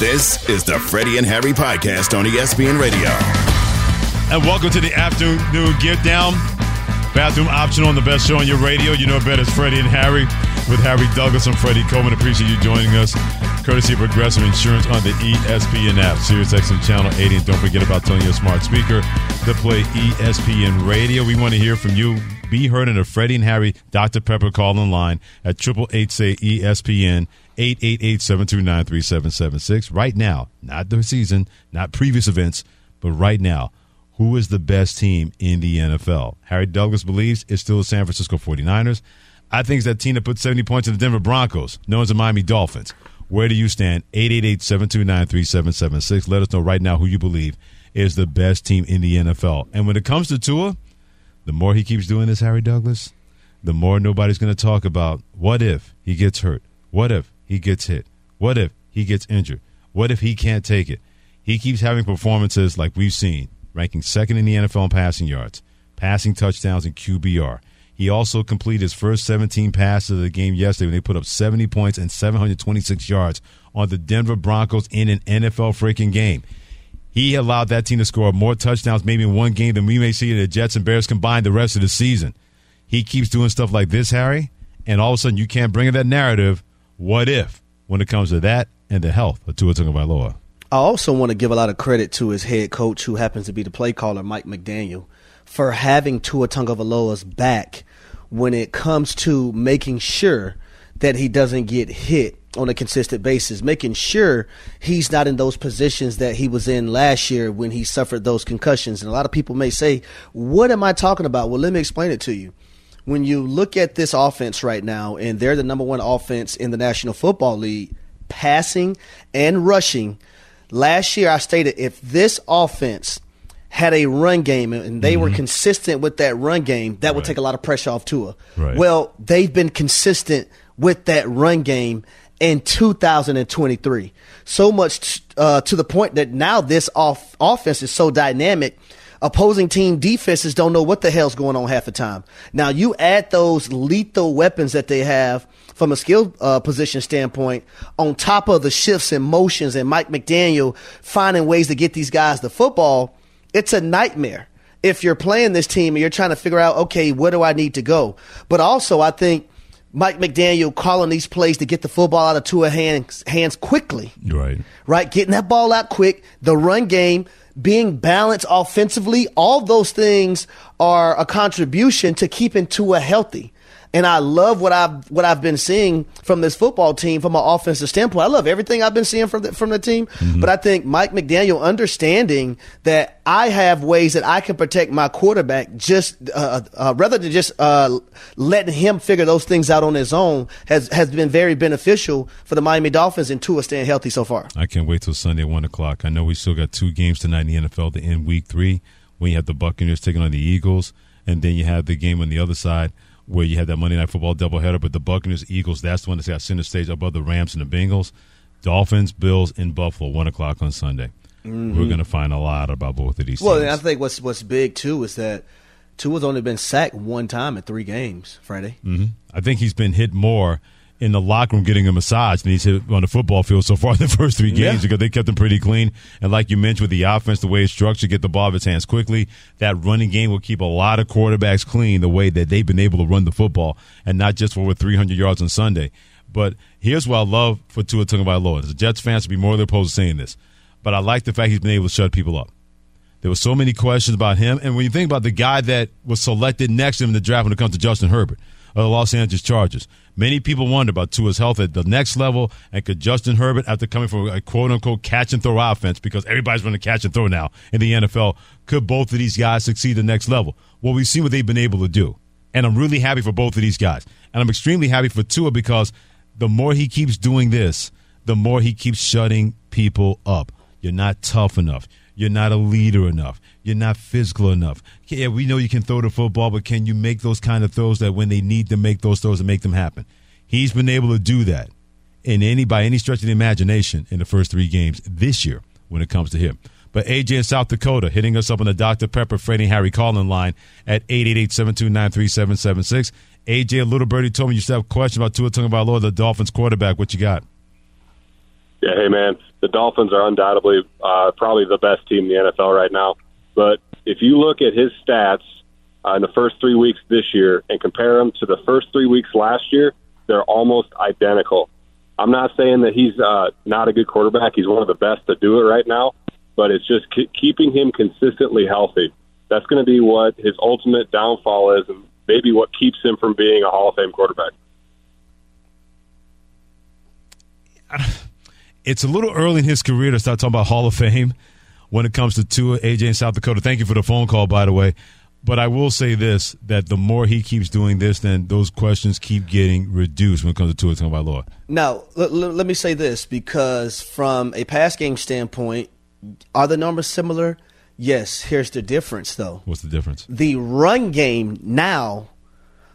This is the Freddie and Harry podcast on ESPN Radio. And welcome to the afternoon get down. Bathroom optional on the best show on your radio. You know it better as Freddie and Harry with Harry Douglas and Freddie Coleman. Appreciate you joining us. Courtesy of Progressive Insurance on the ESPN app, Sirius XM Channel 80. And don't forget about telling your smart speaker to play ESPN Radio. We want to hear from you. Be heard in a Freddie and Harry Dr. Pepper call in line at 888 say ESPN 888-729-3776. Right now, not the season, not previous events, but right now, who is the best team in the NFL? Harry Douglas believes it's still the San Francisco 49ers. I think that Tina put 70 points in the Denver Broncos, known as the Miami Dolphins. Where do you stand? 888-729-3776. Let us know right now who you believe is the best team in the NFL. And when it comes to Tua, the more he keeps doing this, Harry Douglas, the more nobody's going to talk about what if he gets hurt? What if he gets hit? What if he gets injured? What if he can't take it? He keeps having performances like we've seen, ranking second in the NFL in passing yards, passing touchdowns, and QBR. He also completed his first 17 passes of the game yesterday when they put up 70 points and 726 yards on the Denver Broncos in an NFL freaking game. He allowed that team to score more touchdowns maybe in one game than we may see the Jets and Bears combined the rest of the season. He keeps doing stuff like this, Harry, and all of a sudden you can't bring in that narrative what if when it comes to that and the health of Tua Tagovailoa? I also want to give a lot of credit to his head coach, who happens to be the play caller, Mike McDaniel, for having Tua Tagovailoa's back when it comes to making sure that he doesn't get hit on a consistent basis, making sure he's not in those positions that he was in last year when he suffered those concussions. And a lot of people may say, What am I talking about? Well, let me explain it to you when you look at this offense right now, and they're the number one offense in the National Football League, passing and rushing. Last year, I stated if this offense had a run game and they mm-hmm. were consistent with that run game, that right. would take a lot of pressure off Tua. Right. Well, they've been consistent with that run game in 2023. So much uh, to the point that now this off- offense is so dynamic opposing team defenses don't know what the hell's going on half the time. Now you add those lethal weapons that they have from a skill uh, position standpoint on top of the shifts and motions and Mike McDaniel finding ways to get these guys the football. It's a nightmare if you're playing this team and you're trying to figure out, okay, where do I need to go? But also, I think Mike McDaniel calling these plays to get the football out of Tua hands, hands quickly. Right. Right. Getting that ball out quick, the run game, being balanced offensively, all those things are a contribution to keeping Tua healthy. And I love what I've what I've been seeing from this football team from an offensive standpoint. I love everything I've been seeing from the, from the team. Mm-hmm. But I think Mike McDaniel understanding that I have ways that I can protect my quarterback, just uh, uh, rather than just uh, letting him figure those things out on his own, has has been very beneficial for the Miami Dolphins and Tua staying healthy so far. I can't wait till Sunday at one o'clock. I know we still got two games tonight in the NFL to end Week Three. When you have the Buccaneers taking on the Eagles, and then you have the game on the other side where you had that Monday Night Football doubleheader, but the Buccaneers, Eagles, that's the one that's got center stage above the Rams and the Bengals. Dolphins, Bills in Buffalo, one o'clock on Sunday. Mm-hmm. We're going to find a lot about both of these. Well. I think what's what's big too is that Tua's only been sacked one time in three games. Friday. Mm-hmm. I think he's been hit more in the locker room getting a massage than he's hit on the football field so far in the first three games yeah. because they kept him pretty clean. And like you mentioned with the offense, the way it's structured, get the ball of his hands quickly. That running game will keep a lot of quarterbacks clean the way that they've been able to run the football and not just for over 300 yards on Sunday. But here's what I love for Tua Tagovailoa. The Jets fans would be more than opposed to saying this, but I like the fact he's been able to shut people up. There were so many questions about him, and when you think about the guy that was selected next to him in the draft when it comes to Justin Herbert, of the Los Angeles Chargers. Many people wonder about Tua's health at the next level, and could Justin Herbert, after coming from a quote unquote catch and throw offense, because everybody's running catch and throw now in the NFL, could both of these guys succeed the next level? Well, we've seen what they've been able to do. And I'm really happy for both of these guys. And I'm extremely happy for Tua because the more he keeps doing this, the more he keeps shutting people up. You're not tough enough. You're not a leader enough. You're not physical enough. Yeah, we know you can throw the football, but can you make those kind of throws that when they need to make those throws and make them happen? He's been able to do that in any by any stretch of the imagination in the first three games this year when it comes to him. But AJ in South Dakota hitting us up on the Dr. Pepper Freddie Harry calling line at 888-729-3776. AJ, little birdie told me you still have a question about Tua Tagovailoa, the Dolphins quarterback. What you got? Yeah, hey man, the Dolphins are undoubtedly uh, probably the best team in the NFL right now. But if you look at his stats uh, in the first three weeks this year and compare them to the first three weeks last year, they're almost identical. I'm not saying that he's uh, not a good quarterback. He's one of the best to do it right now, but it's just keeping him consistently healthy. That's going to be what his ultimate downfall is, and maybe what keeps him from being a Hall of Fame quarterback. It's a little early in his career to start talking about Hall of Fame when it comes to Tua, AJ, in South Dakota. Thank you for the phone call, by the way. But I will say this: that the more he keeps doing this, then those questions keep getting reduced when it comes to Tua Tagovailoa. Now, l- l- let me say this because from a pass game standpoint, are the numbers similar? Yes. Here's the difference, though. What's the difference? The run game now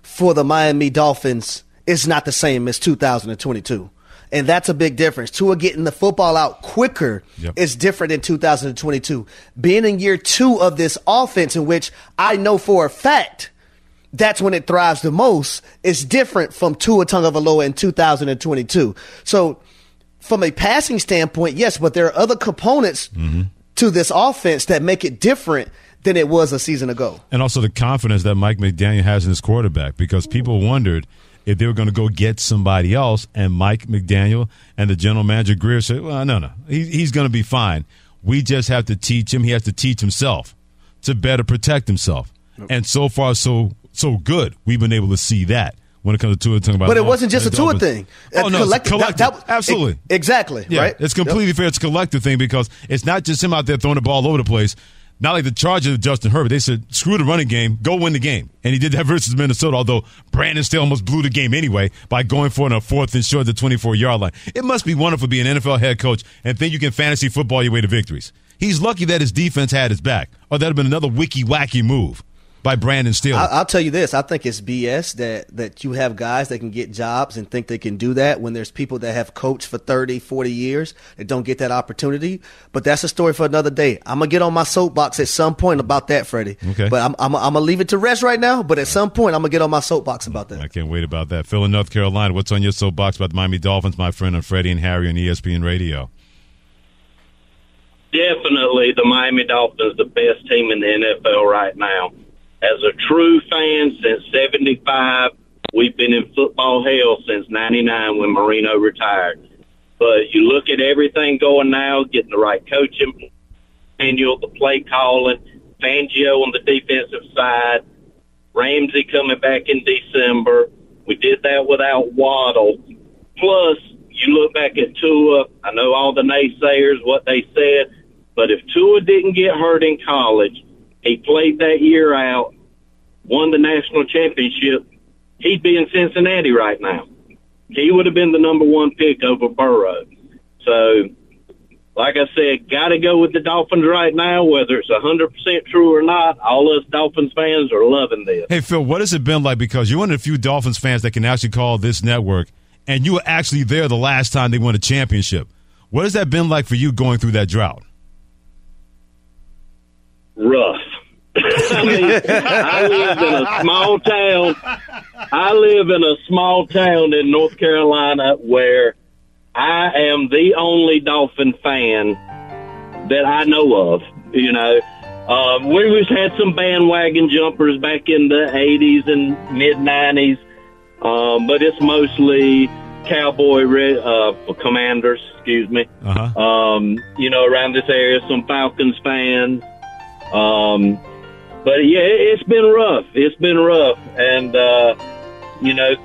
for the Miami Dolphins is not the same as 2022. And that's a big difference. Tua getting the football out quicker yep. is different in 2022. Being in year two of this offense, in which I know for a fact that's when it thrives the most, is different from Tua Tagovailoa in 2022. So, from a passing standpoint, yes, but there are other components mm-hmm. to this offense that make it different than it was a season ago. And also the confidence that Mike McDaniel has in his quarterback, because people wondered – if they were going to go get somebody else, and Mike McDaniel and the general manager Grier said, "Well, no, no, he, he's going to be fine. We just have to teach him. He has to teach himself to better protect himself." And so far, so so good. We've been able to see that when it comes to Tua talking about. But it wasn't just a Tua thing. Oh no, collective, collective. That, that, absolutely, it, exactly. Yeah, right. It's completely yep. fair. It's a collective thing because it's not just him out there throwing the ball all over the place not like the Chargers of Justin Herbert. They said, screw the running game, go win the game. And he did that versus Minnesota, although Brandon Staley almost blew the game anyway by going for it on a fourth and short the 24 yard line. It must be wonderful being an NFL head coach and think you can fantasy football your way to victories. He's lucky that his defense had his back, or that'd have been another wicky wacky move by Brandon Staley. I'll, tell you this: I think it's BS that that you have guys that can get jobs and think they can do that when there's people that have coached for 30, 40 years that don't get that opportunity. But that's a story for another day. I'm gonna get on my soapbox at some point about that, Freddie. Okay. But I'm, I'm, I'm gonna leave it to rest right now. But at some point, I'm gonna get on my soapbox about that. I can't wait about that. Phil in North Carolina, what's on your soapbox about the Miami Dolphins, my friend, on Freddie and Harry on ESPN Radio? Definitely, the Miami Dolphins, the best team in the NFL right now as a true fan since 75. We've been in football hell since 99 when Marino retired. But you look at everything going now, getting the right coaching, manual, the play calling, Fangio on the defensive side, Ramsey coming back in December. We did that without Waddle. Plus, you look back at Tua. I know all the naysayers, what they said, but if Tua didn't get hurt in college, he played that year out, won the national championship, he'd be in Cincinnati right now. He would have been the number one pick over Burrow. So, like I said, got to go with the Dolphins right now, whether it's 100% true or not. All us Dolphins fans are loving this. Hey, Phil, what has it been like? Because you're one of the few Dolphins fans that can actually call this network, and you were actually there the last time they won a championship. What has that been like for you going through that drought? rough. I mean, I live in a small town. I live in a small town in North Carolina where I am the only Dolphin fan that I know of. You know, uh, we was had some bandwagon jumpers back in the '80s and mid '90s, um, but it's mostly cowboy uh, commanders. Excuse me. Uh-huh. Um, you know, around this area, some Falcons fans. Um, but yeah, it's been rough. It's been rough, and uh, you know,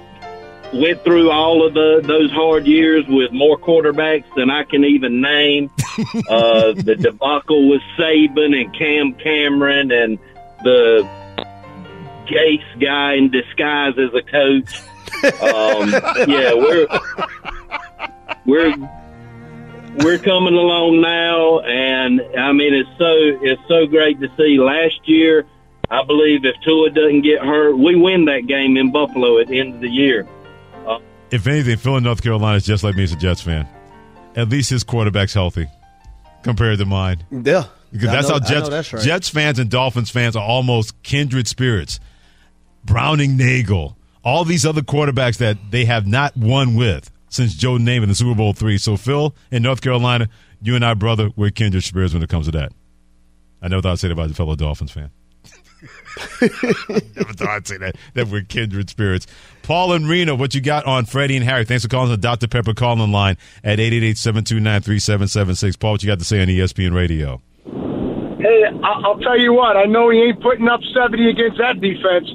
went through all of the those hard years with more quarterbacks than I can even name. uh, the debacle with Saban and Cam Cameron and the Gase guy in disguise as a coach. Um, yeah, we're we're we're coming along now, and I mean it's so it's so great to see. Last year, I believe if Tua doesn't get hurt, we win that game in Buffalo at the end of the year. Uh, if anything, Phil in North Carolina is just like me as a Jets fan. At least his quarterback's healthy compared to mine. Yeah. Because that's know, how Jets that's right. Jets fans and Dolphins fans are almost kindred spirits. Browning Nagle, all these other quarterbacks that they have not won with since Joe Namath in the Super Bowl three. So Phil in North Carolina, you and I, brother, we're kindred spirits when it comes to that. I never thought I'd say that about a fellow Dolphins fan. never thought I'd say that. That we're kindred spirits. Paul and Reno, what you got on Freddie and Harry? Thanks for calling the Dr. Pepper calling line at 888-729-3776. Paul, what you got to say on ESPN Radio? Hey, I'll tell you what. I know he ain't putting up 70 against that defense.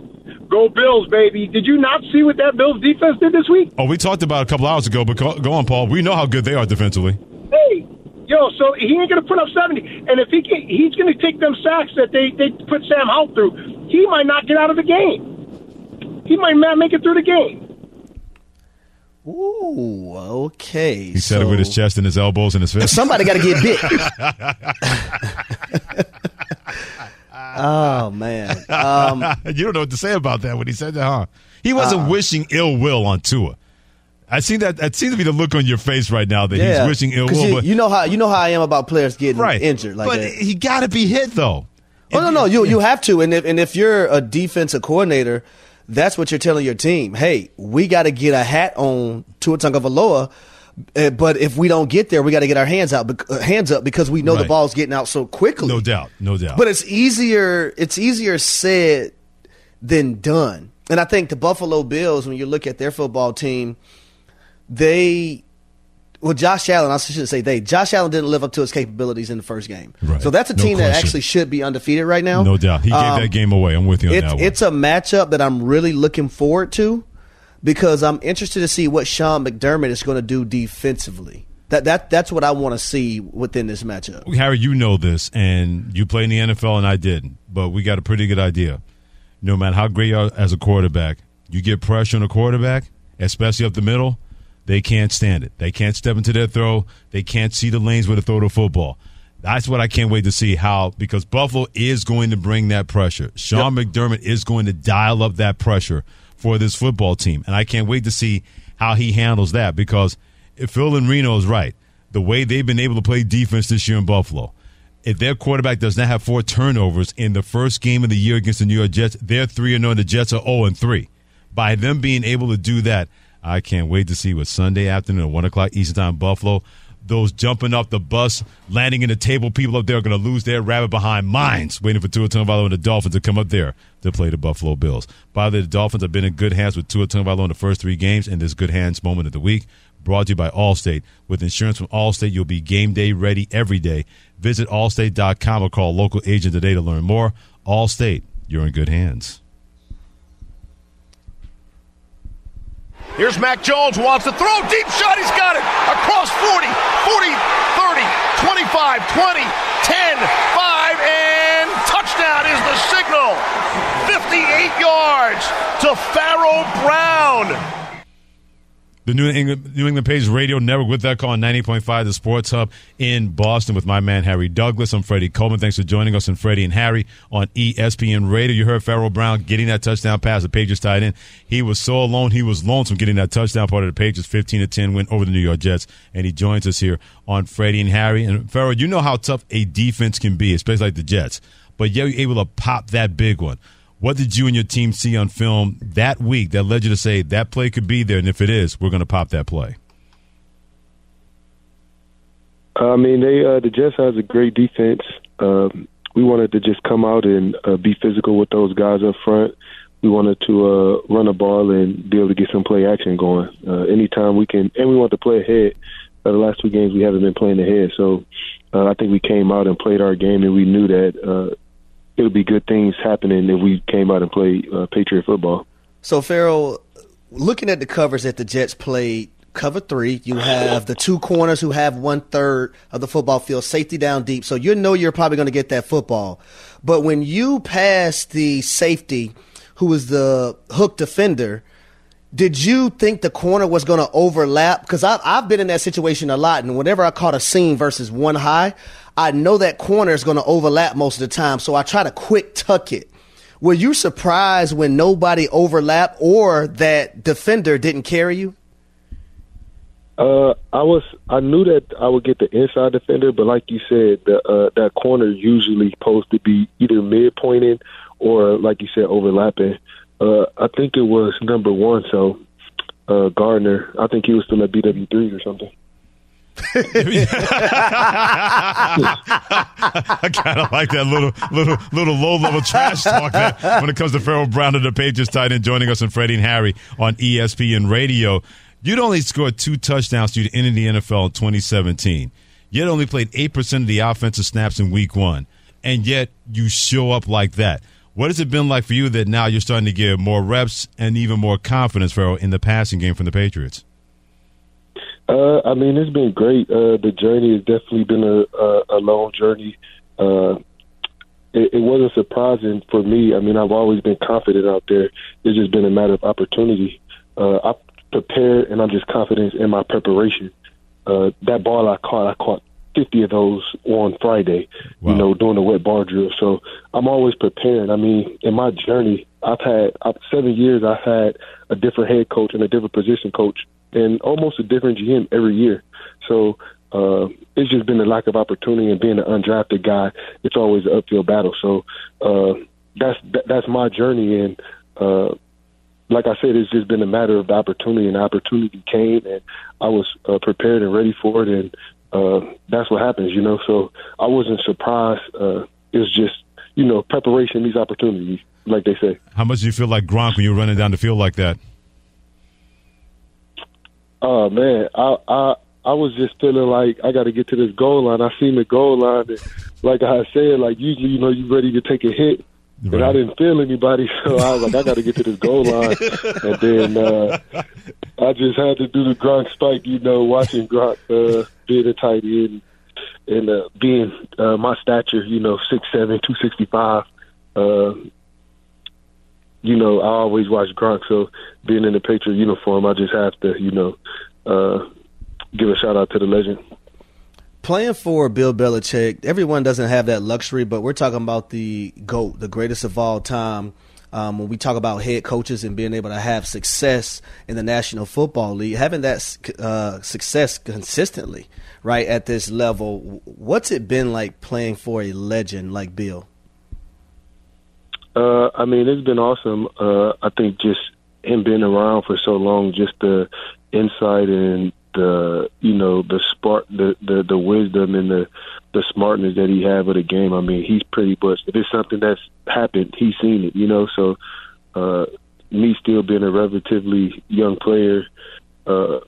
Go Bills, baby. Did you not see what that Bills defense did this week? Oh, we talked about it a couple hours ago, but go on, Paul. We know how good they are defensively. Hey, yo, so he ain't going to put up 70. And if he can, he's going to take them sacks that they, they put Sam Howell through, he might not get out of the game. He might not make it through the game. Ooh, okay. He said so, it with his chest and his elbows and his fist. Somebody got to get bit. oh man, um, you don't know what to say about that when he said that, huh? He wasn't uh, wishing ill will on Tua. I see that. That seems to be the look on your face right now that yeah, he's wishing ill will. You, you, know how you know how I am about players getting right. injured. Like but that. he got to be hit though. Oh no, no, you you have to. And if and if you're a defensive coordinator, that's what you're telling your team. Hey, we got to get a hat on Tua Tagovailoa but if we don't get there, we got to get our hands out, uh, hands up because we know right. the ball's getting out so quickly. No doubt, no doubt. But it's easier. It's easier said than done. And I think the Buffalo Bills, when you look at their football team, they well, Josh Allen, I shouldn't say they. Josh Allen didn't live up to his capabilities in the first game. Right. So that's a team that actually should be undefeated right now. No doubt. He gave um, that game away. I'm with you on it's, that one. It's a matchup that I'm really looking forward to because I'm interested to see what Sean McDermott is going to do defensively. That that that's what I want to see within this matchup. Harry, you know this, and you play in the NFL, and I didn't, but we got a pretty good idea. No matter how great you are as a quarterback, you get pressure on a quarterback, especially up the middle, they can't stand it. They can't step into their throw. They can't see the lanes where to throw the football. That's what I can't wait to see how because Buffalo is going to bring that pressure. Sean yep. McDermott is going to dial up that pressure for this football team. And I can't wait to see how he handles that because if Phil and Reno is right, the way they've been able to play defense this year in Buffalo, if their quarterback does not have four turnovers in the first game of the year against the New York Jets, they're 3 and 0 the Jets are 0 and 3. By them being able to do that, I can't wait to see what Sunday afternoon at 1 o'clock Eastern Time Buffalo those jumping off the bus, landing in the table people up there are going to lose their rabbit behind minds, waiting for Tua Tagovailoa and the Dolphins to come up there to play the Buffalo Bills. By the Dolphins have been in good hands with Tua Tagovailoa in the first three games in this good hands moment of the week. Brought to you by Allstate. With insurance from Allstate, you'll be game day ready every day. Visit allstate.com or call local agent today to learn more. Allstate, you're in good hands. Here's Mac Jones, wants to throw, deep shot, he's got it. Across 40, 40, 30, 25, 20, 10, 5, and touchdown is the signal. 58 yards to Pharaoh Brown. The New England, New England Patriots Radio Network with that call on 90.5, the Sports Hub in Boston with my man Harry Douglas. I'm Freddie Coleman. Thanks for joining us and Freddie and Harry on ESPN Radio. You heard Pharaoh Brown getting that touchdown pass. The Patriots tied in. He was so alone. He was lonesome getting that touchdown part of the Patriots 15 to 10 win over the New York Jets. And he joins us here on Freddie and Harry. And Pharaoh, you know how tough a defense can be, especially like the Jets. But you're able to pop that big one. What did you and your team see on film that week that led you to say that play could be there, and if it is, we're going to pop that play? I mean, they uh, the Jets has a great defense. Um, we wanted to just come out and uh, be physical with those guys up front. We wanted to uh, run a ball and be able to get some play action going. Uh, anytime we can, and we want to play ahead. Uh, the last two games we haven't been playing ahead, so uh, I think we came out and played our game, and we knew that uh, it would be good things happening if we came out and played uh, Patriot football. So, Pharaoh, looking at the covers that the Jets played, cover three, you have the two corners who have one third of the football field, safety down deep. So you know you're probably going to get that football. But when you pass the safety, who is the hook defender, did you think the corner was going to overlap? Because I've, I've been in that situation a lot, and whenever I caught a seam versus one high, I know that corner is going to overlap most of the time, so I try to quick tuck it. Were you surprised when nobody overlapped or that defender didn't carry you? Uh, I was. I knew that I would get the inside defender, but like you said, the uh, that corner usually supposed to be either midpointing or, like you said, overlapping. Uh, I think it was number one, so uh, Gardner. I think he was still at BW three or something. I kind of like that little, little, little low level trash talk that when it comes to Pharaoh Brown and the Patriots tight end joining us and Freddie and Harry on ESPN Radio. You'd only scored two touchdowns to ending the NFL in 2017. Yet only played 8% of the offensive snaps in week one. And yet you show up like that. What has it been like for you that now you're starting to get more reps and even more confidence, Pharaoh, in the passing game from the Patriots? Uh, I mean, it's been great. Uh, the journey has definitely been a, a, a long journey. Uh, it, it wasn't surprising for me. I mean, I've always been confident out there. It's just been a matter of opportunity. Uh, I prepared, and I'm just confident in my preparation. Uh, that ball I caught, I caught 50 of those on Friday, wow. you know, doing the wet bar drill. So I'm always prepared. I mean, in my journey, I've had I've, seven years. I've had a different head coach and a different position coach, and almost a different GM every year. So uh, it's just been a lack of opportunity, and being an undrafted guy, it's always an uphill battle. So uh, that's that's my journey, and uh, like I said, it's just been a matter of opportunity, and opportunity came, and I was uh, prepared and ready for it, and uh, that's what happens, you know. So I wasn't surprised. Uh, it's just, you know, preparation these opportunities, like they say. How much do you feel like Gronk when you're running down the field like that? Oh man, I I I was just feeling like I got to get to this goal line. I seen the goal line, and like I said, like usually, you know, you're ready to take a hit Right. And I didn't feel anybody, so I was like, I got to get to this goal line. and then uh, I just had to do the Gronk spike, you know, watching Gronk uh, being a tight end and uh, being uh, my stature, you know, six seven, two sixty five. Uh, you know, I always watch Gronk, so being in the Patriot uniform, I just have to, you know, uh, give a shout out to the legend playing for Bill Belichick, everyone doesn't have that luxury, but we're talking about the GOAT, the greatest of all time. Um, when we talk about head coaches and being able to have success in the National Football League, having that uh, success consistently, right, at this level, what's it been like playing for a legend like Bill? Uh, I mean, it's been awesome. Uh, I think just him being around for so long, just the insight and the you know the spark the the, the wisdom and the the smartness that he had with the game. I mean, he's pretty much if it's something that's happened, he's seen it. You know, so uh, me still being a relatively young player. Uh,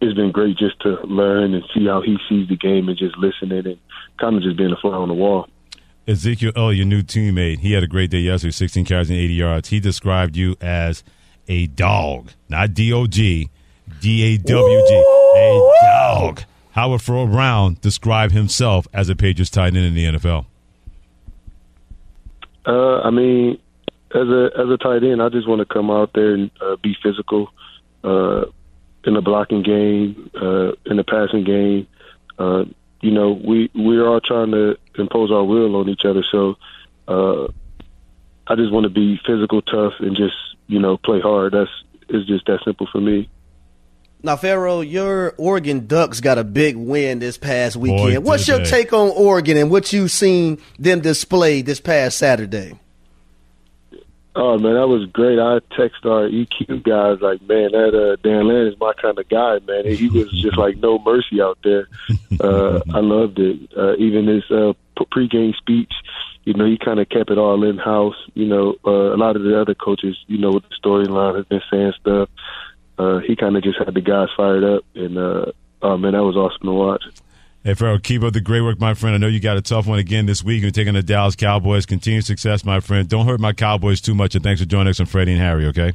it's been great just to learn and see how he sees the game and just listening and kind of just being a fly on the wall. Ezekiel oh, your new teammate, he had a great day yesterday, 16 carries and 80 yards. He described you as a dog, not D O G, D A W G. A dog. How would Pharaoh Brown describe himself as a Patriots tight end in the NFL? Uh, I mean, as a as a tight end, I just want to come out there and uh, be physical uh, in the blocking game, uh, in the passing game. Uh, you know, we we're all trying to impose our will on each other. So, uh, I just want to be physical, tough, and just you know play hard. That's it's just that simple for me. Now, Pharaoh, your Oregon Ducks got a big win this past weekend. Boy, What's your they. take on Oregon and what you've seen them display this past Saturday? Oh man, that was great. I text our EQ guys like, man, that uh, Dan Lanning is my kind of guy, man. And he was just like no mercy out there. Uh, I loved it. Uh, even his uh, pregame speech, you know, he kind of kept it all in house. You know, uh, a lot of the other coaches, you know, with the storyline has been saying stuff uh, he kind of just had the guys fired up, and uh, oh man, that was awesome to watch. Hey, Pharaoh, keep up the great work, my friend. I know you got a tough one again this week. You're taking the Dallas Cowboys. Continued success, my friend. Don't hurt my Cowboys too much, and thanks for joining us on Freddie and Harry, okay?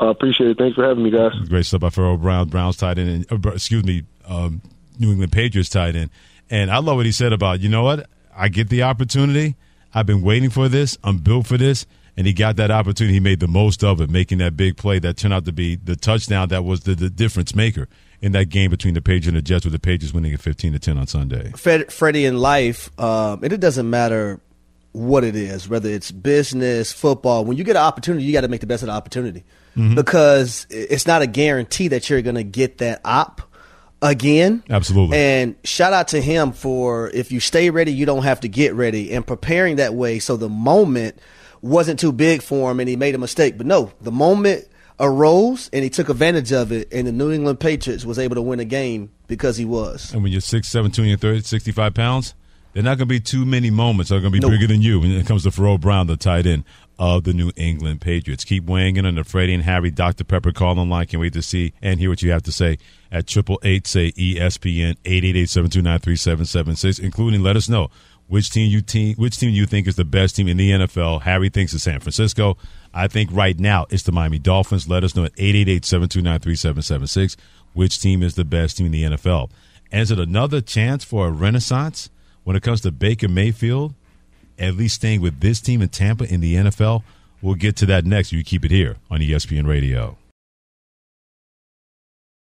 I appreciate it. Thanks for having me, guys. Great stuff by Pharaoh Brown, Browns tight end, and, uh, excuse me, um, New England Patriots tight end. And I love what he said about, you know what? I get the opportunity. I've been waiting for this. I'm built for this and he got that opportunity. He made the most of it, making that big play that turned out to be the touchdown that was the, the difference maker in that game between the Patriots and the Jets, with the Pages winning at 15 to 10 on Sunday. Fred, Freddie, in life, um, and it doesn't matter what it is, whether it's business, football. When you get an opportunity, you got to make the best of the opportunity mm-hmm. because it's not a guarantee that you're going to get that op again. Absolutely. And shout out to him for if you stay ready, you don't have to get ready and preparing that way. So the moment wasn't too big for him and he made a mistake. But no, the moment arose and he took advantage of it and the New England Patriots was able to win a game because he was. And when you're 6'7", 230, 65 pounds, they're not going to be too many moments that are going to be nope. bigger than you when it comes to Pharaoh Brown, the tight end of the New England Patriots. Keep weighing in on the Freddie and Harry Dr. Pepper call online. Can't wait to see and hear what you have to say at triple eight say ESPN eight eight eight seven two nine three seven seven six, including let us know which team you team which team you think is the best team in the NFL. Harry thinks it's San Francisco. I think right now it's the Miami Dolphins. Let us know at 888-729-3776 which team is the best team in the NFL. And is it another chance for a renaissance when it comes to Baker Mayfield at least staying with this team in Tampa in the NFL. We'll get to that next. You keep it here on ESPN Radio.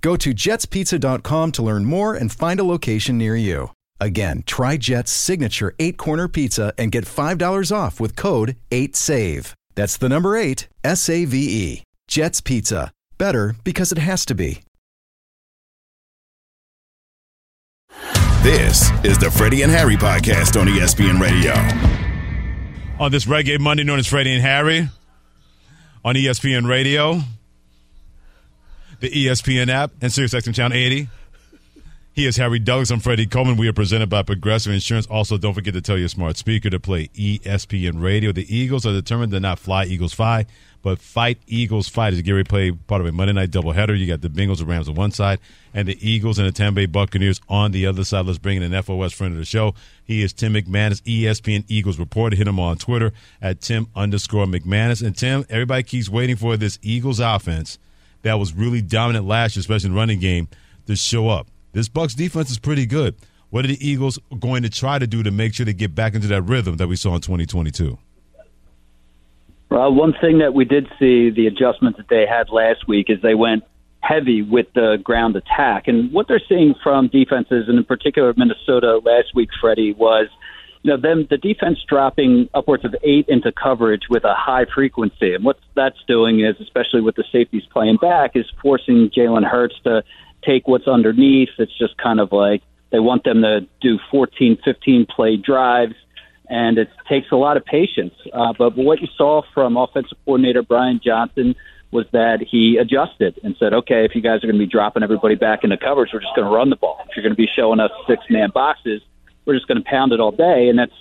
Go to jetspizza.com to learn more and find a location near you. Again, try Jet's signature eight corner pizza and get $5 off with code 8SAVE. That's the number eight, S A V E. Jet's Pizza. Better because it has to be. This is the Freddie and Harry podcast on ESPN Radio. On this Reggae Monday, known as Freddie and Harry on ESPN Radio the ESPN app, and SiriusXM Channel 80. He is Harry Douglas. I'm Freddie Coleman. We are presented by Progressive Insurance. Also, don't forget to tell your smart speaker to play ESPN Radio. The Eagles are determined to not fly Eagles fly, but fight Eagles fight. As Gary play part of a Monday night doubleheader, you got the Bengals and Rams on one side, and the Eagles and the Tampa Bay Buccaneers on the other side. Let's bring in an FOS friend of the show. He is Tim McManus, ESPN Eagles reporter. Hit him on Twitter at Tim underscore McManus. And Tim, everybody keeps waiting for this Eagles offense – that was really dominant last year, especially in running game, to show up. This Bucs defense is pretty good. What are the Eagles going to try to do to make sure they get back into that rhythm that we saw in 2022? Well, one thing that we did see the adjustment that they had last week is they went heavy with the ground attack. And what they're seeing from defenses, and in particular Minnesota last week, Freddie, was – you know, them the defense dropping upwards of eight into coverage with a high frequency, and what that's doing is, especially with the safeties playing back, is forcing Jalen Hurts to take what's underneath. It's just kind of like they want them to do 14, 15 play drives, and it takes a lot of patience. Uh, but what you saw from offensive coordinator Brian Johnson was that he adjusted and said, okay, if you guys are going to be dropping everybody back into coverage, we're just going to run the ball. If you're going to be showing us six man boxes, we're just going to pound it all day. And that's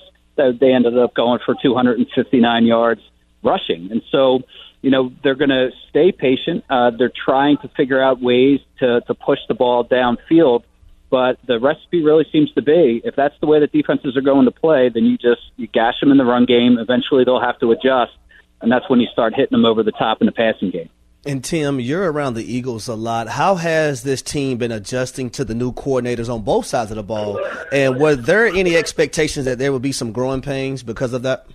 they ended up going for 259 yards rushing. And so, you know, they're going to stay patient. Uh, they're trying to figure out ways to to push the ball downfield. But the recipe really seems to be if that's the way that defenses are going to play, then you just you gash them in the run game. Eventually, they'll have to adjust, and that's when you start hitting them over the top in the passing game. And Tim, you're around the Eagles a lot. How has this team been adjusting to the new coordinators on both sides of the ball? And were there any expectations that there would be some growing pains because of that?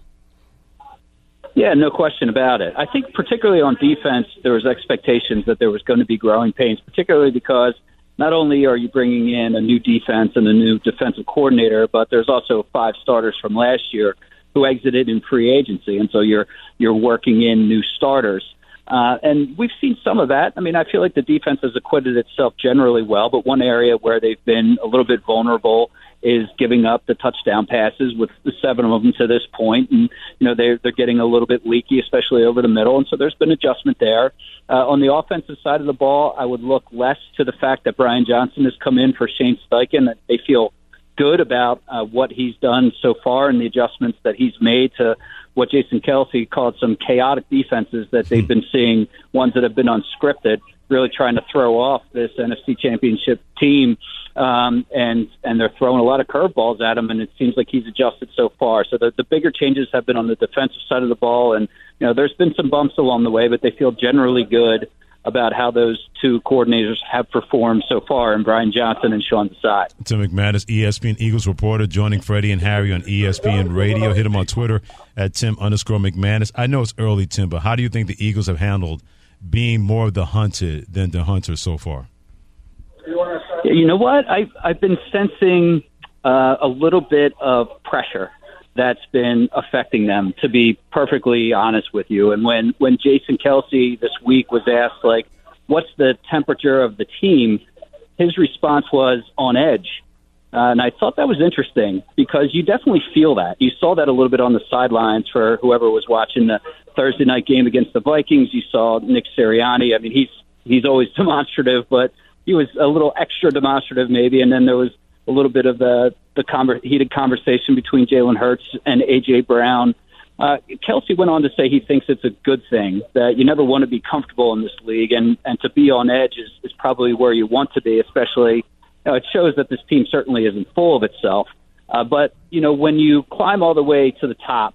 Yeah, no question about it. I think particularly on defense, there was expectations that there was going to be growing pains, particularly because not only are you bringing in a new defense and a new defensive coordinator, but there's also five starters from last year who exited in free agency, and so you're you're working in new starters. Uh, and we've seen some of that. I mean, I feel like the defense has acquitted itself generally well, but one area where they've been a little bit vulnerable is giving up the touchdown passes with the seven of them to this point, and you know they're they're getting a little bit leaky, especially over the middle, and so there's been adjustment there. Uh, on the offensive side of the ball, I would look less to the fact that Brian Johnson has come in for Shane Steichen. That they feel good about uh, what he's done so far and the adjustments that he's made to what Jason Kelce called some chaotic defenses that they've been seeing, ones that have been unscripted, really trying to throw off this NFC Championship team. Um, and and they're throwing a lot of curveballs at him, and it seems like he's adjusted so far. So the, the bigger changes have been on the defensive side of the ball, and you know there's been some bumps along the way, but they feel generally good about how those two coordinators have performed so far, and Brian Johnson and Sean Desai. Tim McManus, ESPN Eagles reporter, joining Freddie and Harry on ESPN Radio. Hit him on Twitter at Tim underscore McManus. I know it's early, Tim, but how do you think the Eagles have handled being more of the hunted than the hunter so far? You know what? I've I've been sensing uh, a little bit of pressure that's been affecting them, to be perfectly honest with you. And when, when Jason Kelce this week was asked, like, what's the temperature of the team, his response was on edge. Uh, and I thought that was interesting because you definitely feel that. You saw that a little bit on the sidelines for whoever was watching the Thursday night game against the Vikings. You saw Nick Sirianni. I mean, he's he's always demonstrative, but he was a little extra demonstrative maybe. And then there was a little bit of the the conver- heated conversation between Jalen Hurts and AJ Brown. Uh, Kelce went on to say he thinks it's a good thing that you never want to be comfortable in this league, and and to be on edge is, is probably where you want to be. Especially, you know, it shows that this team certainly isn't full of itself. Uh, but you know, when you climb all the way to the top,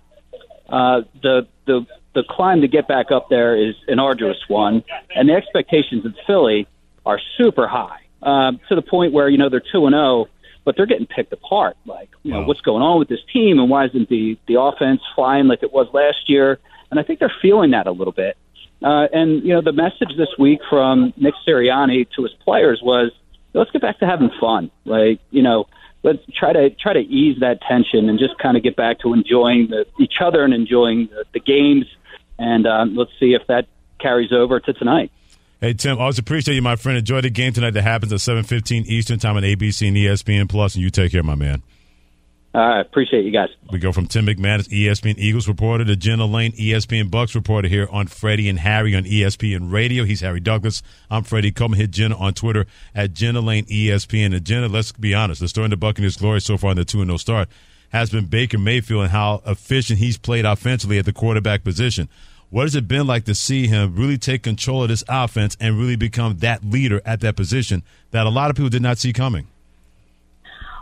uh, the the the climb to get back up there is an arduous one, and the expectations in Philly are super high uh, to the point where you know they're two and zero oh, but they're getting picked apart. Like, you know, what's going on with this team and why isn't the the offense flying like it was last year? And I think they're feeling that a little bit. Uh, and you know, the message this week from Nick Sirianni to his players was, let's get back to having fun. Like, you know, let's try to try to ease that tension and just kind of get back to enjoying the, each other and enjoying the, the games. And um, let's see if that carries over to tonight. Hey Tim, I always appreciate you, my friend. Enjoy the game tonight. That happens at seven fifteen Eastern time on ABC and ESPN Plus, and you take care, my man. All right, appreciate you guys. We go from Tim McManus, ESPN Eagles reporter, to Jenna Laine, ESPN Bucs reporter here on Freddie and Harry on ESPN Radio. He's Harry Douglas. I'm Freddie Coleman. Hit Jenna on Twitter at Jenna Laine ESPN. And Jenna, let's be honest, the story in the Buccaneers' glory so far in the 2 0 start has been Baker Mayfield and how efficient he's played offensively at the quarterback position. What has it been like to see him really take control of this offense and really become that leader at that position that a lot of people did not see coming?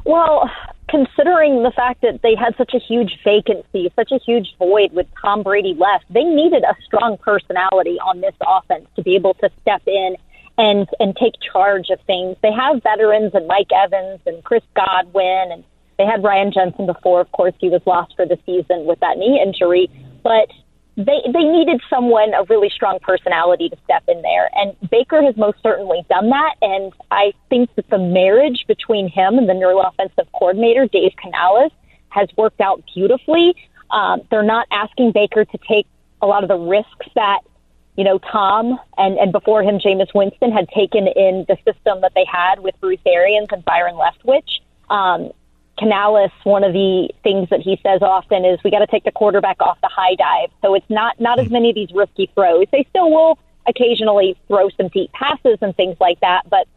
Well, considering the fact that they had such a huge vacancy, such a huge void with Tom Brady left, they needed a strong personality on this offense to be able to step in and and take charge of things. They have veterans and Mike Evans and Chris Godwin and they had Ryan Jensen before, of course, he was lost for the season with that knee injury. But they they needed someone a really strong personality to step in there, and Baker has most certainly done that. And I think that the marriage between him and the new offensive coordinator Dave Canales has worked out beautifully. Um, they're not asking Baker to take a lot of the risks that you know Tom and and before him Jameis Winston had taken in the system that they had with Bruce Arians and Byron Leftwich. Um, Canales, one of the things that he says often is we got to take the quarterback off the high dive. So it's not not as hmm. many of these risky throws. They still will occasionally throw some deep passes and things like that, but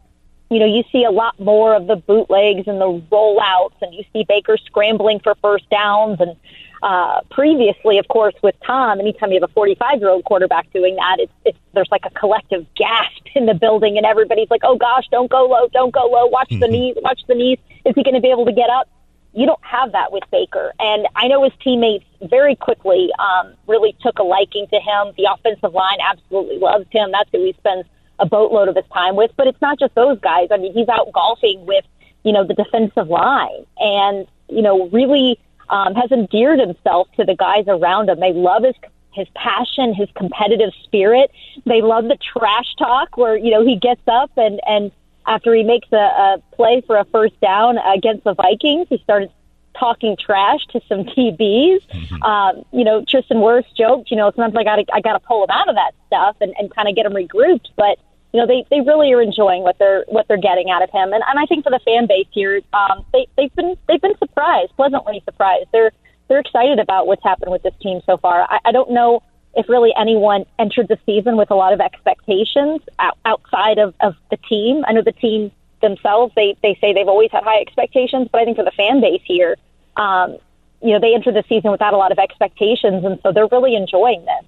you know, you see a lot more of the bootlegs and the rollouts, and you see Baker scrambling for first downs. And uh, previously, of course, with Tom, anytime you have a 45 year old quarterback doing that, it's, it's there's like a collective gasp in the building, and everybody's like, "Oh gosh, don't go low, don't go low. Watch the knees, watch the knees. Is he going to be able to get up?" You don't have that with Baker. And I know his teammates very quickly um, really took a liking to him. The offensive line absolutely loves him. That's who he spends a boatload of his time with. But it's not just those guys. I mean, he's out golfing with, you know, the defensive line and, you know, really um, has endeared himself to the guys around him. They love his his passion, his competitive spirit. They love the trash talk where, you know, he gets up and, and after he makes a, a play for a first down against the Vikings, he started talking trash to some TBs. Mm-hmm. Um, you know, Tristan Wirfs joked, you know, sometimes I got to I got to pull him out of that stuff and, and kind of get him regrouped. But you know, they they really are enjoying what they're what they're getting out of him. And, and I think for the fan base here, um, they they've been they've been surprised, pleasantly surprised. They're they're excited about what's happened with this team so far. I, I don't know if really anyone entered the season with a lot of expectations out, outside of, of the team. I know the team themselves, they, they say they've always had high expectations, but I think for the fan base here, um, you know, they entered the season without a lot of expectations, and so they're really enjoying this.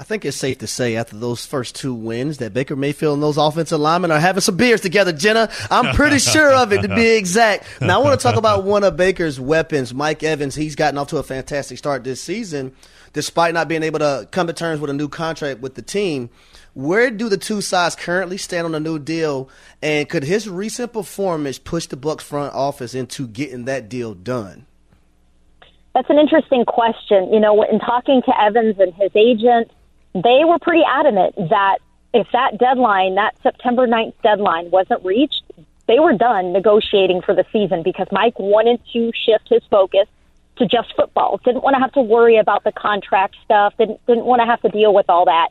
I think it's safe to say after those first two wins that Baker Mayfield and those offensive linemen are having some beers together, Jenna. I'm pretty sure of it to be exact. Now I want to talk about one of Baker's weapons, Mike Evans. He's gotten off to a fantastic start this season, despite not being able to come to terms with a new contract with the team. Where do the two sides currently stand on a new deal, and could his recent performance push the Bucs front office into getting that deal done? That's an interesting question. You know, in talking to Evans and his agent, they were pretty adamant that if that deadline, that September 9th deadline wasn't reached, they were done negotiating for the season because Mike wanted to shift his focus to just football. Didn't want to have to worry about the contract stuff. Didn't didn't want to have to deal with all that.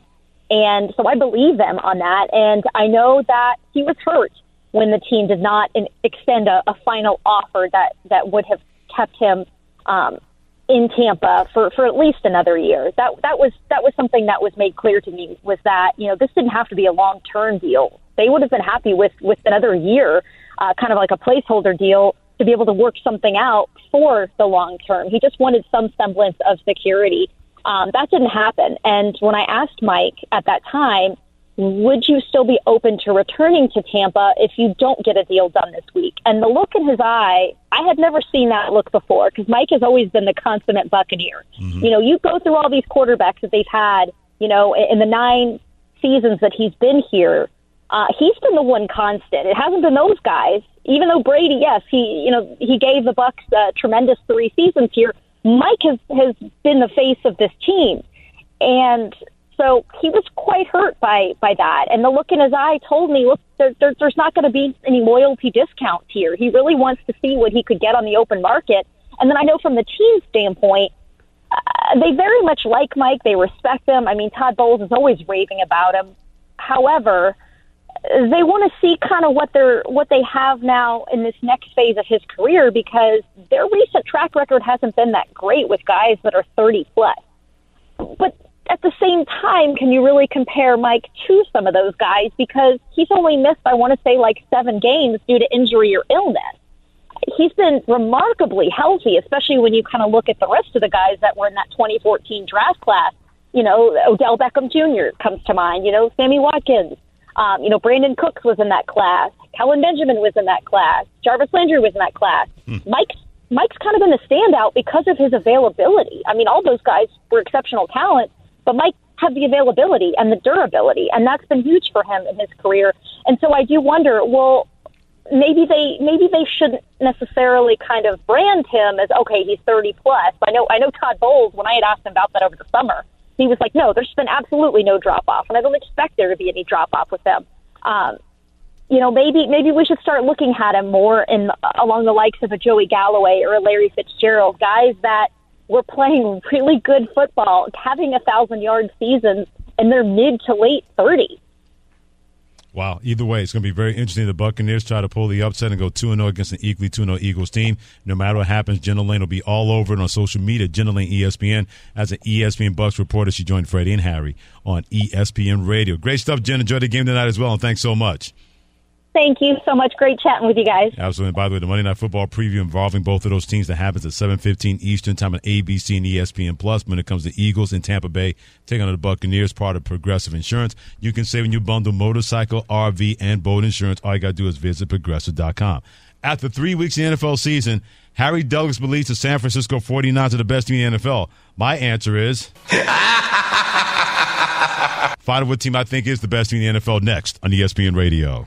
And so I believe them on that. And I know that he was hurt when the team did not extend a, a final offer that that would have kept him um, in Tampa for, for at least another year. That that was that was something that was made clear to me was that you know this didn't have to be a long term deal. They would have been happy with with another year, uh, kind of like a placeholder deal to be able to work something out for the long term. He just wanted some semblance of security. Um, that didn't happen. And when I asked Mike at that time, would you still be open to returning to Tampa if you don't get a deal done this week? And the look in his eye, I had never seen that look before because Mike has always been the consummate Buccaneer. Mm-hmm. You know, you go through all these quarterbacks that they've had, you know, in the nine seasons that he's been here. Uh, he's been the one constant. It hasn't been those guys. Even though Brady, yes, he you know he gave the Bucs uh, tremendous three seasons here. Mike has has been the face of this team, and so he was quite hurt by by that. And the look in his eye told me, look, there, there, there's not going to be any loyalty discounts here. He really wants to see what he could get on the open market. And then I know from the team standpoint, uh, they very much like Mike. They respect him. I mean, Todd Bowles is always raving about him. However, they want to see kind of what they're what they have now in this next phase of his career because their recent track record hasn't been that great with guys that are 30 plus. But at the same time, can you really compare Mike to some of those guys? Because he's only missed, I want to say, like seven games due to injury or illness. He's been remarkably healthy, especially when you kind of look at the rest of the guys that were in that 2014 draft class. You know, Odell Beckham Jr. comes to mind. You know, Sammy Watkins. Um, you know, Brandin Cooks was in that class. Kelvin Benjamin was in that class. Jarvis Landry was in that class. Hmm. Mike's Mike's kind of been a standout because of his availability. I mean, all those guys were exceptional talent, but Mike had the availability and the durability, and that's been huge for him in his career. And so I do wonder, well, maybe they maybe they shouldn't necessarily kind of brand him as okay, he's 30 plus. I know I know Todd Bowles when I had asked him about that over the summer, he was like, no, there's been absolutely no drop off, and I don't expect there to be any drop off with them. Um, you know, maybe maybe we should start looking at him more in along the likes of a Joey Galloway or a Larry Fitzgerald, guys that were playing really good football, having a thousand yard seasons in their mid to late 30s. Wow. Either way, it's going to be very interesting. The Buccaneers try to pull the upset and go 2 0 against an equally 2 0 Eagles team. No matter what happens, Jenna Laine will be all over it on social media. Jenna Laine ESPN. As an ESPN Bucs reporter, she joined Freddie and Harry on ESPN Radio. Great stuff, Jen. Enjoy the game tonight as well, and thanks so much. Thank you so much. Great chatting with you guys. Absolutely. And by the way, the Monday Night Football preview involving both of those teams that happens at 7:15 Eastern Time on ABC and ESPN Plus. When it comes to Eagles in Tampa Bay taking on the Buccaneers, part of Progressive Insurance, you can save when you bundle motorcycle, RV, and boat insurance. All you got to do is visit progressive.com. After three weeks in the NFL season, Harry Douglas believes the San Francisco 49ers are the best team in the NFL. My answer is. Find out what team I think is the best team in the NFL next on ESPN Radio.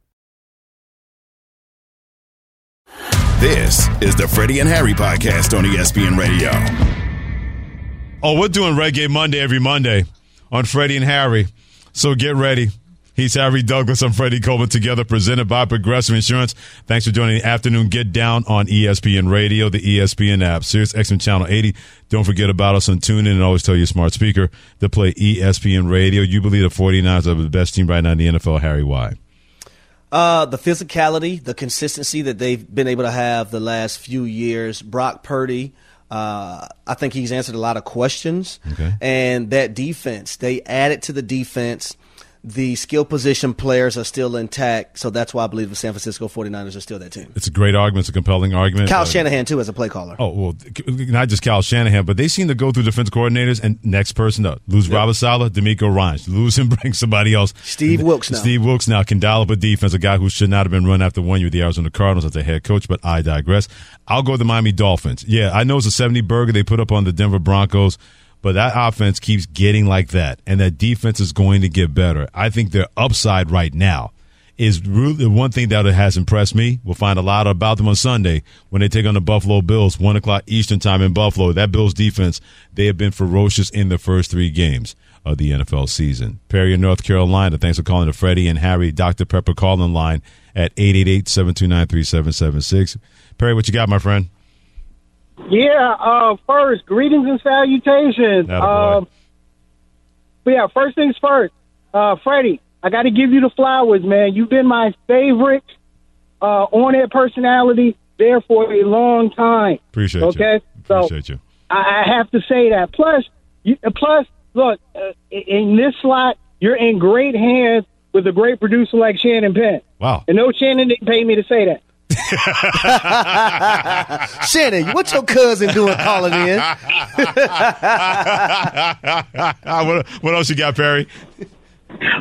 This is the Freddie and Harry podcast on ESPN Radio. Oh, we're doing Reggae Monday every Monday on Freddie and Harry. So get ready. He's Harry Douglas. I'm Freddie Coleman together, presented by Progressive Insurance. Thanks for joining the afternoon Get Down on ESPN Radio, the ESPN app, Sirius XM Channel 80. Don't forget about us on TuneIn and always tell your smart speaker to play ESPN Radio. You believe the 49ers are the best team right now in the NFL, Harry. Why? Uh, the physicality, the consistency that they've been able to have the last few years. Brock Purdy, uh, I think he's answered a lot of questions. Okay. And that defense, they added to the defense. The skill position players are still intact, so that's why I believe the San Francisco 49ers are still that team. It's a great argument. It's a compelling argument. Kyle Uh, Shanahan, too, as a play caller. Oh well, not just Kyle Shanahan, but they seem to go through defense coordinators and next person up. Lose Robert Saleh, DeMeco Ryans. Lose and bring somebody else. Steve Wilks now. Steve Wilks now can dial up a defense, a guy who should not have been run after one year with the Arizona Cardinals as a head coach, but I digress. I'll go with the Miami Dolphins. Yeah, I know it's a 70 burger they put up on the Denver Broncos, but that offense keeps getting like that, and that defense is going to get better. I think their upside right now is really one thing that has impressed me. We'll find a lot about them on Sunday when they take on the Buffalo Bills, one o'clock Eastern time in Buffalo. That Bills defense, they have been ferocious in the first three games of the NFL season. Perry in North Carolina, thanks for calling the Freddie and Harry Dr. Pepper calling line at 888-729-3776. Perry, what you got, my friend? Yeah, uh, first, greetings and salutations. Um, but yeah, first things first. Uh, Freddie, I got to give you the flowers, man. You've been my favorite uh, on air personality there for a long time. Appreciate okay? you. So Appreciate you. I, I have to say that. Plus, you, plus, look, uh, in this slot, you're in great hands with a great producer like Shannon Penn. Wow. And no, Shannon didn't pay me to say that. Shannon, what's your cousin doing calling in? what, what else you got, Perry?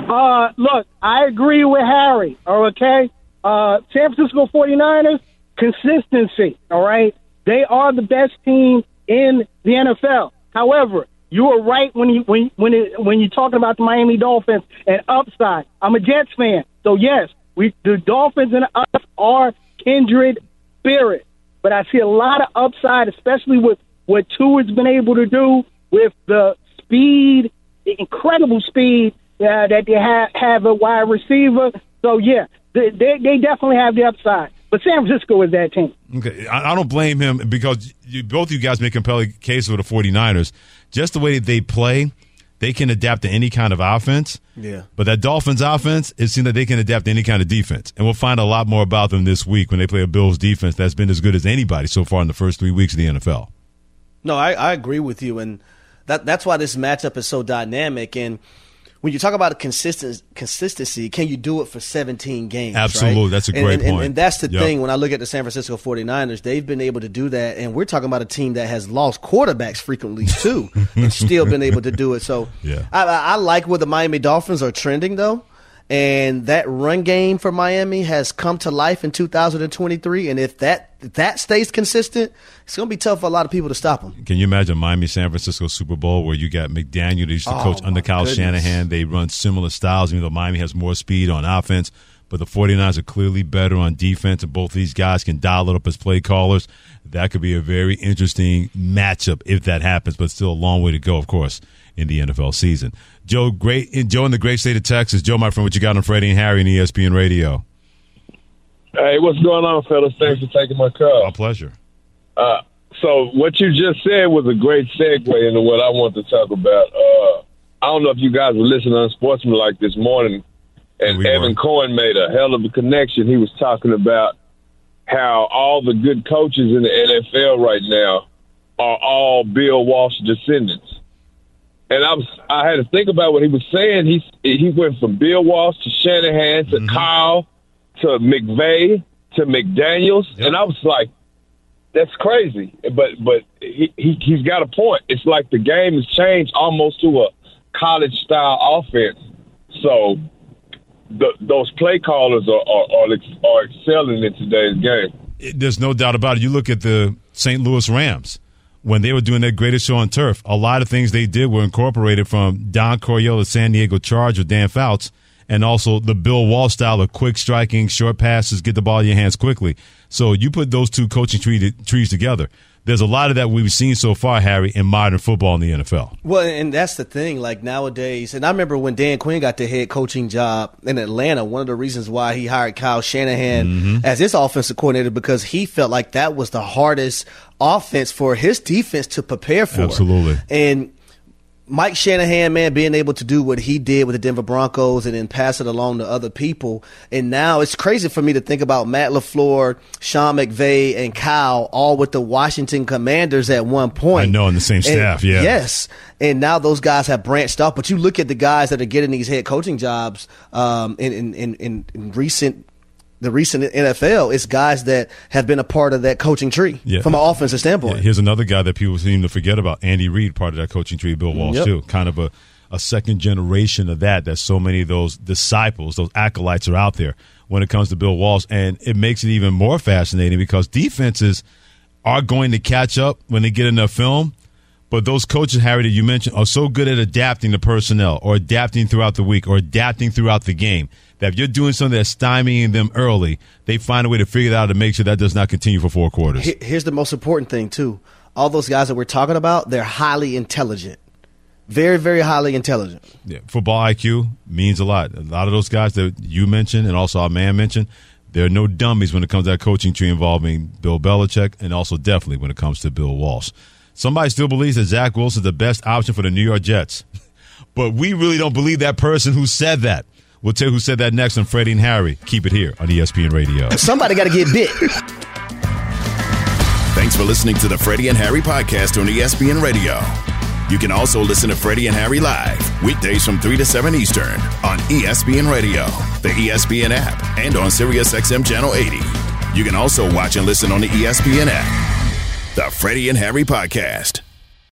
Uh, look, I agree with Harry. Okay, uh, San Francisco 49ers consistency. All right, they are the best team in the NFL. However, you are right when you when when it, when you're talking about the Miami Dolphins and upside. I'm a Jets fan, so yes, we the Dolphins and us are kindred spirit. But I see a lot of upside, especially with what Tua's been able to do with the speed, the incredible speed uh, that they have, have a wide receiver. So yeah, they, they they definitely have the upside. But San Francisco is that team. Okay, I, I don't blame him because you, both you guys make compelling case for the 49ers. Just the way that they play, they can adapt to any kind of offense. Yeah. But that Dolphins offense, it seems that they can adapt to any kind of defense. And we'll find a lot more about them this week when they play a Bills defense that's been as good as anybody so far in the first three weeks of the NFL. No, I, I agree with you, and that that's why this matchup is so dynamic. And when you talk about consistent consistency, can you do it for 17 games? Absolutely. right? That's a great and, and- point. And that's the Yep. thing when I look at the San Francisco 49ers, they've been able to do that. And we're talking about a team that has lost quarterbacks frequently, too, and still been able to do it. So Yeah. I, I I like where the Miami Dolphins are trending, though. And that run game for Miami has come to life in 2023. And if that if that stays consistent, it's going to be tough for a lot of people to stop them. Can you imagine Miami San Francisco Super Bowl where you got McDaniel that used to Oh, coach under Kyle goodness. Shanahan? They run similar styles, even though Miami has more speed on offense. But the 49ers are clearly better on defense, and both these guys can dial it up as play callers. That could be a very interesting matchup if that happens, but still a long way to go, of course, in the NFL season. Joe, great, Joe in the great state of Texas. Joe, my friend, what you got on Freddie and Harry and ESPN Radio? Hey, what's going on, fellas? Thanks for taking my call. My pleasure. Uh, so what you just said was a great segue into what I want to talk about. Uh, I don't know if you guys were listening on Sportsman like this morning, and Evan Cohen made a hell of a connection. He was talking about how all the good coaches in the NFL right now are all Bill Walsh descendants. And I was I had to think about what he was saying. He he went from Bill Walsh to Shanahan to mm-hmm. Kyle to McVay to McDaniels, and I was like, that's crazy. But but he, he he's got a point. It's like the game has changed almost to a college style offense. So the, those play callers are are, are are excelling in today's game. it- there's no doubt about it. You look at the St. Louis Rams when they were doing their greatest show on turf. A lot of things they did were incorporated from Don the San Diego Charge with Dan Fouts, and also the Bill Walsh style of quick striking, short passes, get the ball in your hands quickly. So you put those two coaching tree, trees together. There's a lot of that we've seen so far, Harry, in modern football in the NFL. Well, and that's the thing. Like nowadays, and I remember when Dan Quinn got the head coaching job in Atlanta. One of the reasons why he hired Kyle Shanahan Mm-hmm. as his offensive coordinator because he felt like that was the hardest offense for his defense to prepare for. Absolutely. And Mike Shanahan, man, being able to do what he did with the Denver Broncos and then pass it along to other people. And now it's crazy for me to think about Matt LaFleur, Sean McVay, and Kyle all with the Washington Commanders at one point. I know, on the same And- staff, yeah. Yes. And now those guys have branched off. But you look at the guys that are getting these head coaching jobs um, in, in, in, in recent the recent NFL, it's guys that have been a part of that coaching tree Yeah. from an offensive standpoint. Yeah, here's another guy that people seem to forget about Andy Reid, part of that coaching tree, Bill Walsh, Yep. too. Kind of a, a second generation of that, that so many of those disciples, those acolytes are out there when it comes to Bill Walsh. And it makes it even more fascinating because defenses are going to catch up when they get enough film. But those coaches, Harry, that you mentioned, are so good at adapting to personnel or adapting throughout the week or adapting throughout the game that if you're doing something that's stymieing them early, they find a way to figure it out to make sure that does not continue for four quarters. Here's the most important thing too. All those guys that we're talking about, they're highly intelligent. Very, very highly intelligent. Yeah, football IQ means a lot. A lot of those guys that you mentioned and also our man mentioned, they're no dummies when it comes to that coaching tree involving Bill Belichick and also definitely when it comes to Bill Walsh. Somebody still believes that Zach Wilson's the best option for the New York Jets. but we really don't believe that person who said that. We'll tell you who said that next on Freddie and Harry. Keep it here on ESPN Radio. Somebody got to get bit. Thanks for listening to the Freddie and Harry podcast on ESPN Radio. You can also listen to Freddie and Harry live weekdays from 3 to 7 Eastern on ESPN Radio, the ESPN app, and on SiriusXM Channel 80. You can also watch and listen on the ESPN app. The Freddie and Harry podcast.